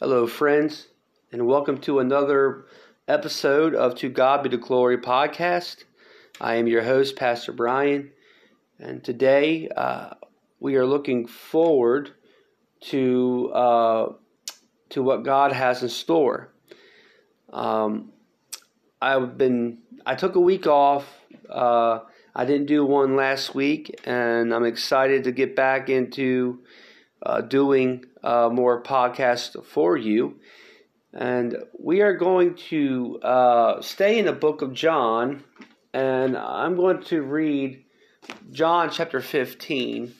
Hello, friends, and welcome to another episode of To God Be the Glory podcast. I am your host, Pastor Brian, and today uh, we are looking forward to uh, to what God has in store. Um, I've been I took a week off. Uh, I didn't do one last week, and I'm excited to get back into uh, doing uh, more podcasts for you. And we are going to uh, stay in the book of John, and I'm going to read John chapter 15.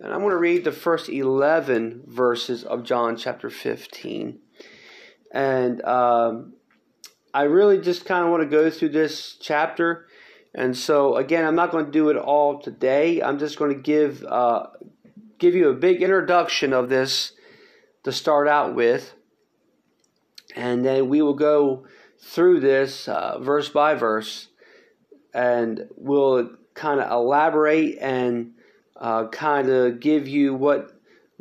And I'm going to read the first 11 verses of John chapter 15. And um, I really just kind of want to go through this chapter. And so, again, I'm not going to do it all today. I'm just going to give uh, give you a big introduction of this to start out with, and then we will go through this uh, verse by verse, and we'll kind of elaborate and uh, kind of give you what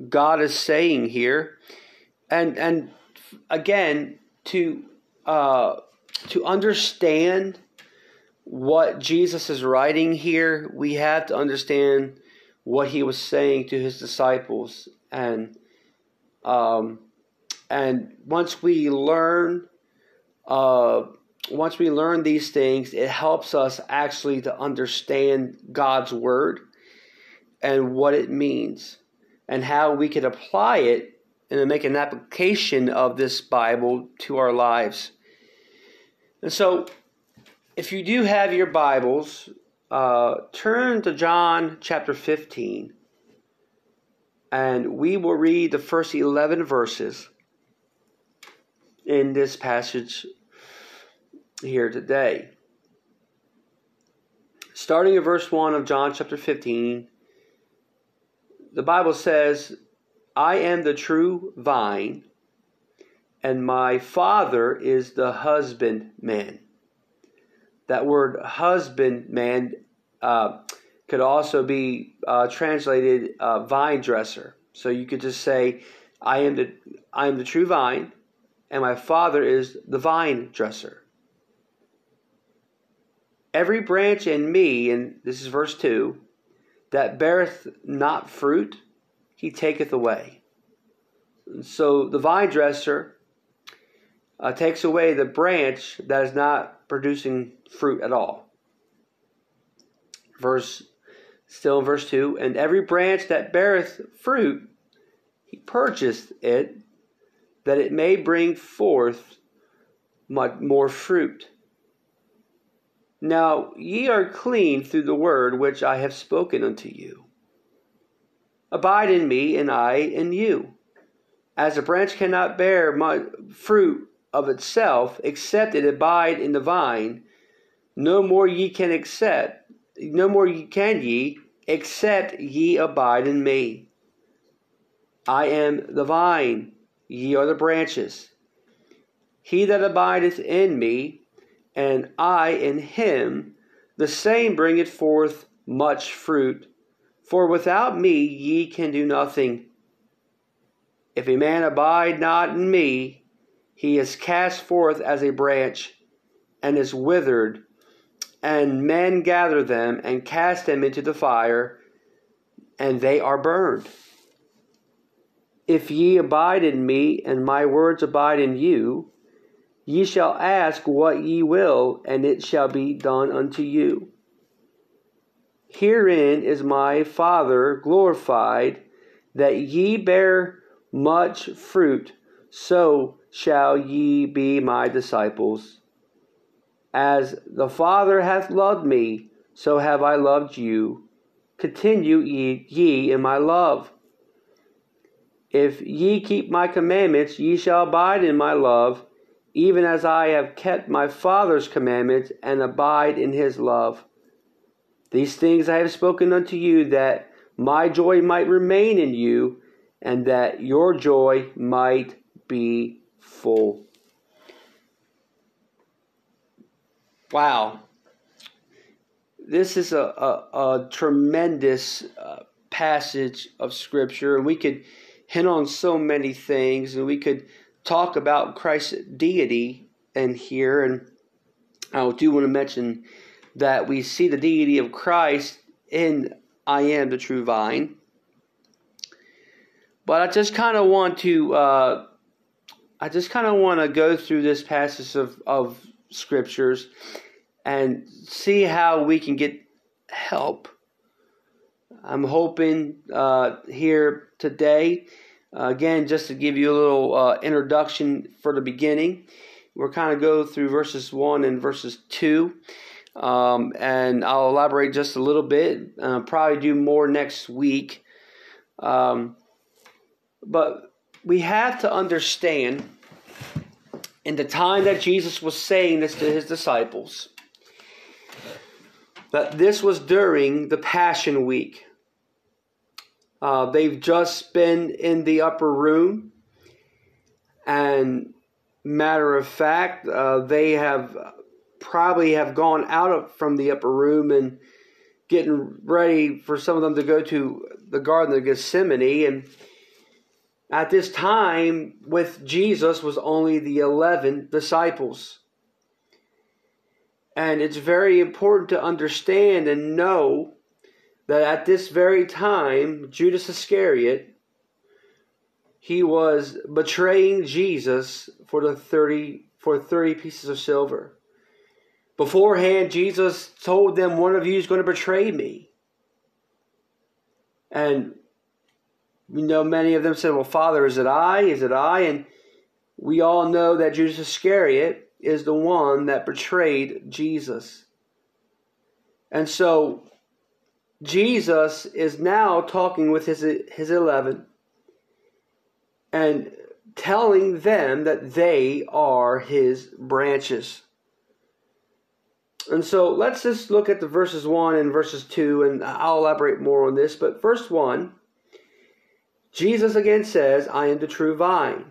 God is saying here, and and again to uh, to understand what Jesus is writing here, we have to understand what he was saying to his disciples. And um, and once we learn uh, once we learn these things it helps us actually to understand god's word and what it means and how we can apply it and make an application of this bible to our lives. And so if you do have your bibles uh, turn to John chapter 15, and we will read the first 11 verses in this passage here today. Starting at verse 1 of John chapter 15, the Bible says, I am the true vine, and my Father is the husbandman. That word husbandman uh, could also be uh, translated uh, vine dresser. So you could just say, I am the I am the true vine, and my father is the vine dresser. Every branch in me, and this is verse 2, that beareth not fruit, he taketh away. So the vine dresser uh, takes away the branch that is not producing fruit at all verse still in verse 2 and every branch that beareth fruit he purchased it that it may bring forth much more fruit. Now ye are clean through the word which i have spoken unto you. Abide in me and i in you. As a branch cannot bear fruit of itself except it abide in the vine no more ye can accept no more can ye, except ye abide in me. I am the vine, ye are the branches. He that abideth in me, and I in him, the same bringeth forth much fruit. For without me ye can do nothing. If a man abide not in me, he is cast forth as a branch, and is withered, and men gather them and cast them into the fire, and they are burned. If ye abide in me, and my words abide in you, ye shall ask what ye will, and it shall be done unto you. Herein is my Father glorified, that ye bear much fruit, so shall ye be my disciples. As the Father hath loved me, so have I loved you. Continue ye, ye in my love. If ye keep my commandments, ye shall abide in my love, even as I have kept my Father's commandments and abide in his love. These things I have spoken unto you, that my joy might remain in you, and that your joy might be full. Wow. This is a, a, a tremendous uh, passage of Scripture, and we could hit on so many things, and we could talk about Christ's deity in here. And I do want to mention that we see the deity of Christ in I am the true vine. But I just kind of want to, uh, I just kind of want to go through this passage of, of scriptures and see how we can get help. I'm hoping uh, here today, uh, again, just to give you a little uh, introduction for the beginning. we're kind of go through verses 1 and verses 2. Um, and I'll elaborate just a little bit. Uh, probably do more next week. Um, but we have to understand in the time that Jesus was saying this to his disciples that this was during the Passion Week. Uh, they've just been in the upper room, and matter of fact, uh, they have probably have gone out of, from the upper room and getting ready for some of them to go to the Garden of Gethsemane. And at this time, with Jesus, was only the 11 disciples. And it's very important to understand and know that at this very time, Judas Iscariot, he was betraying Jesus for the 30 for 30 pieces of silver. Beforehand, Jesus told them, One of you is going to betray me. And you know, many of them said, Well, Father, is it I? Is it I? And we all know that Judas Iscariot is the one that betrayed Jesus. And so Jesus is now talking with his, his 11 and telling them that they are his branches. And so let's just look at the verses 1 and verses 2, and I'll elaborate more on this. But first 1, Jesus again says, I am the true vine,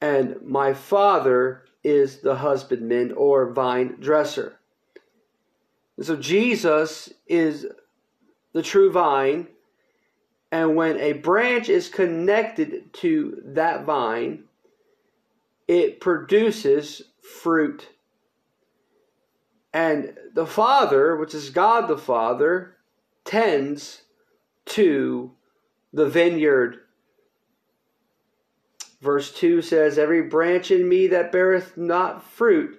and my Father is the husbandman or vine dresser. And so Jesus is the true vine, and when a branch is connected to that vine, it produces fruit. And the Father, which is God the Father, tends to the vineyard. Verse 2 says, Every branch in me that beareth not fruit,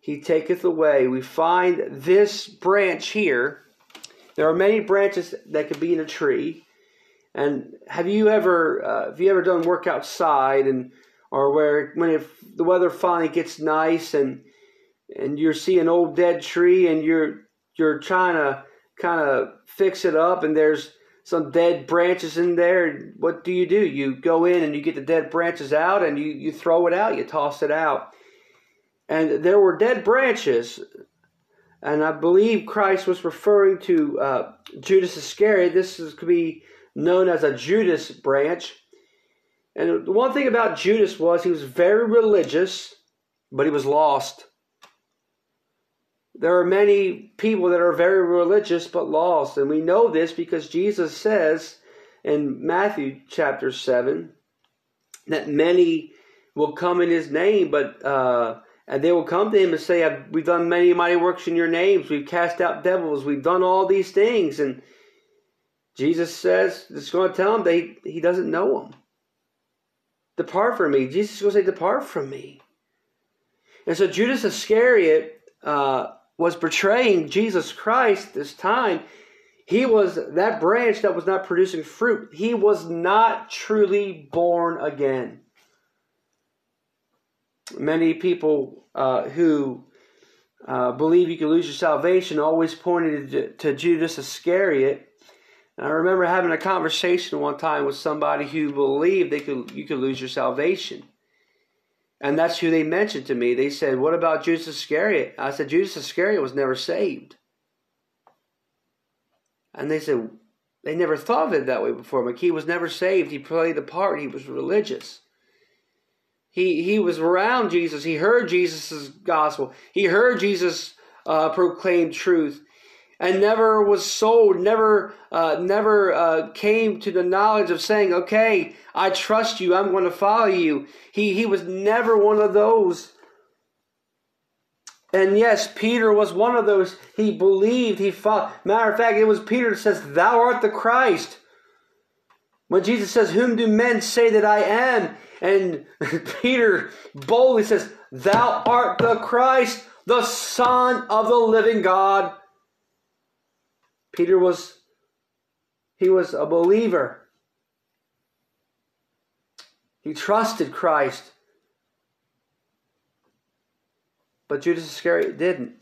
he taketh away. We find this branch here. There are many branches that could be in a tree. And have you ever, uh, have you ever done work outside and, or where when if the weather finally gets nice and and you see an old dead tree and you're you're trying to kind of fix it up and there's some dead branches in there what do you do? You go in and you get the dead branches out and you, you throw it out you toss it out. And there were dead branches and i believe christ was referring to uh, judas iscariot. This is, could be known as a judas branch. And the one thing about judas was he was very religious but he was lost there are many people that are very religious but lost. And we know this because Jesus says in Matthew chapter 7 that many will come in his name, but uh, and they will come to him and say, We've done many mighty works in your names. We've cast out devils. We've done all these things. And Jesus says, it's going to tell him that he, he doesn't know them. Depart from me. Jesus is going to say, Depart from me. And so Judas Iscariot uh, was betraying Jesus Christ this time, he was that branch that was not producing fruit. He was not truly born again. Many people uh, who uh, believe you can lose your salvation always pointed to, to Judas Iscariot. And I remember having a conversation one time with somebody who believed they could you could lose your salvation. And that's who they mentioned to me. They said, What about Judas Iscariot? I said, Judas Iscariot was never saved. And they said, They never thought of it that way before. McKee was never saved. He played the part, he was religious. He, he was around Jesus. He heard Jesus' gospel. He heard Jesus uh, proclaim truth. And never was sold, never, uh, never uh, came to the knowledge of saying, "Okay, I trust you. I'm going to follow you." He he was never one of those. And yes, Peter was one of those. He believed. He fought. Matter of fact, it was Peter that says, "Thou art the Christ." When Jesus says, "Whom do men say that I am?" and Peter boldly says, "Thou art the Christ, the Son of the living God." Peter was he was a believer. He trusted Christ. But Judas Iscariot didn't.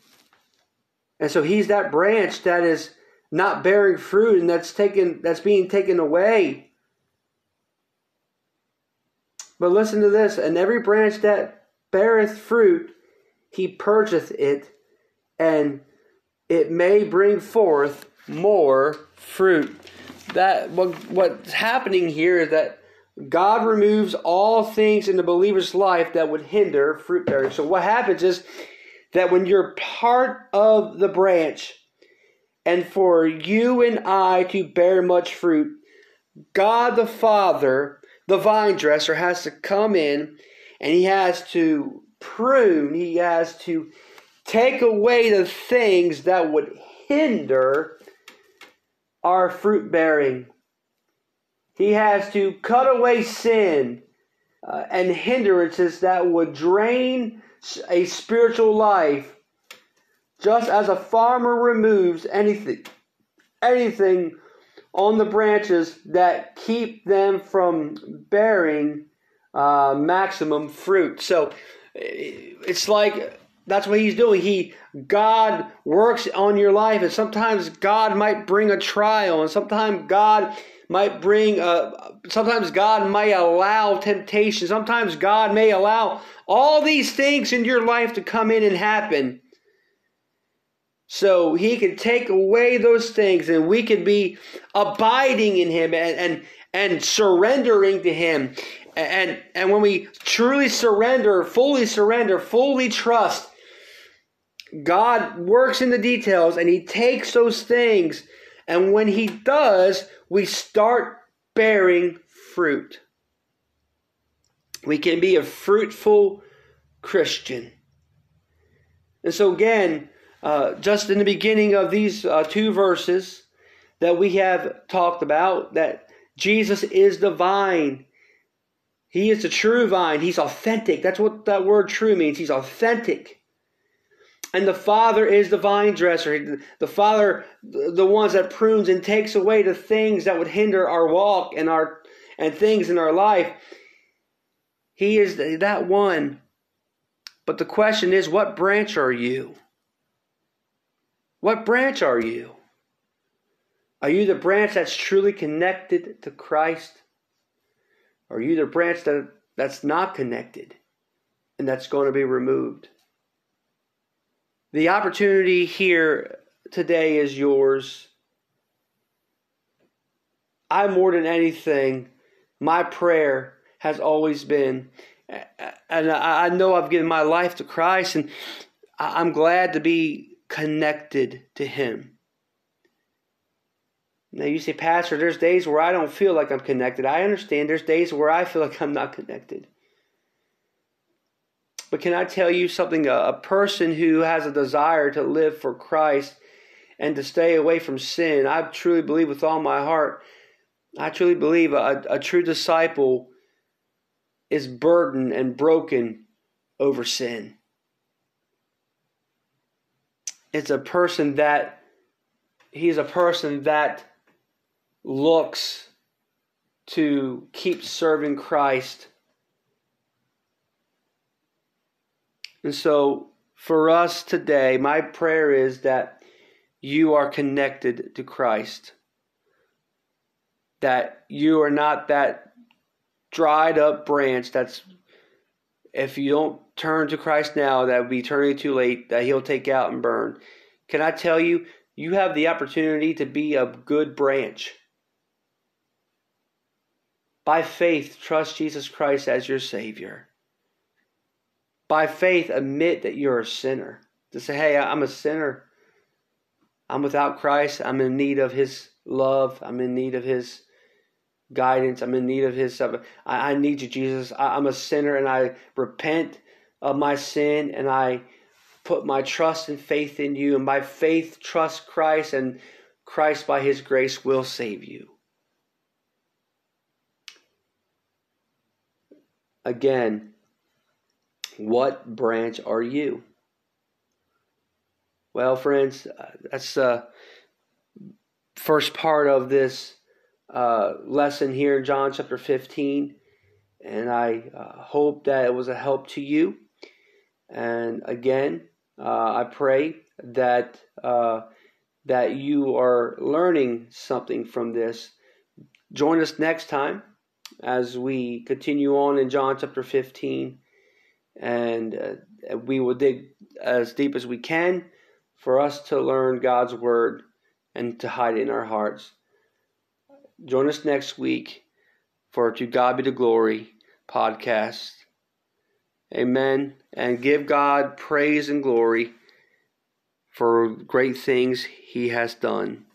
And so he's that branch that is not bearing fruit and that's taken that's being taken away. But listen to this, and every branch that beareth fruit, he purgeth it, and it may bring forth more fruit. That what what's happening here is that God removes all things in the believer's life that would hinder fruit bearing. So what happens is that when you're part of the branch, and for you and I to bear much fruit, God the Father, the vine dresser, has to come in and he has to prune, he has to take away the things that would hinder our fruit bearing. He has to cut away sin uh, and hindrances that would drain a spiritual life, just as a farmer removes anything, anything on the branches that keep them from bearing uh, maximum fruit. So it's like that's what he's doing. He God works on your life, and sometimes God might bring a trial, and sometimes God might bring. Uh, sometimes God may allow temptation. Sometimes God may allow all these things in your life to come in and happen. So he can take away those things, and we can be abiding in him and and, and surrendering to him. And, and when we truly surrender, fully surrender, fully trust, God works in the details and He takes those things, and when He does, we start bearing fruit. We can be a fruitful Christian. And so, again, uh, just in the beginning of these uh, two verses that we have talked about, that Jesus is the vine. He is the true vine. He's authentic. That's what that word true means. He's authentic. And the Father is the vine dresser. The Father, the ones that prunes and takes away the things that would hinder our walk and our and things in our life. He is that one. But the question is, what branch are you? What branch are you? Are you the branch that's truly connected to Christ? Are you the branch that, that's not connected and that's going to be removed? The opportunity here today is yours. I, more than anything, my prayer has always been, and I know I've given my life to Christ, and I'm glad to be connected to Him. Now, you say, Pastor, there's days where I don't feel like I'm connected. I understand there's days where I feel like I'm not connected. But can I tell you something? A, a person who has a desire to live for Christ and to stay away from sin, I truly believe with all my heart, I truly believe a, a true disciple is burdened and broken over sin. It's a person that he's a person that looks to keep serving Christ And so for us today, my prayer is that you are connected to Christ. That you are not that dried up branch that's, if you don't turn to Christ now, that would be turning too late, that He'll take out and burn. Can I tell you, you have the opportunity to be a good branch. By faith, trust Jesus Christ as your Savior by faith admit that you're a sinner. To say, hey, I'm a sinner. I'm without Christ. I'm in need of His love. I'm in need of His guidance. I'm in need of His. I, I need you, Jesus. I, I'm a sinner and I repent of my sin and I put my trust and faith in you. And by faith, trust Christ, and Christ, by His grace, will save you. Again, what branch are you? Well, friends, uh, that's the first part of this uh, lesson here in John chapter 15. And I uh, hope that it was a help to you. And again, uh, I pray that uh, that you are learning something from this. Join us next time as we continue on in John chapter 15, and uh, we will dig as deep as we can for us to learn God's word and to hide it in our hearts. Join us next week for To God Be the Glory podcast. Amen. And give God praise and glory for great things He has done.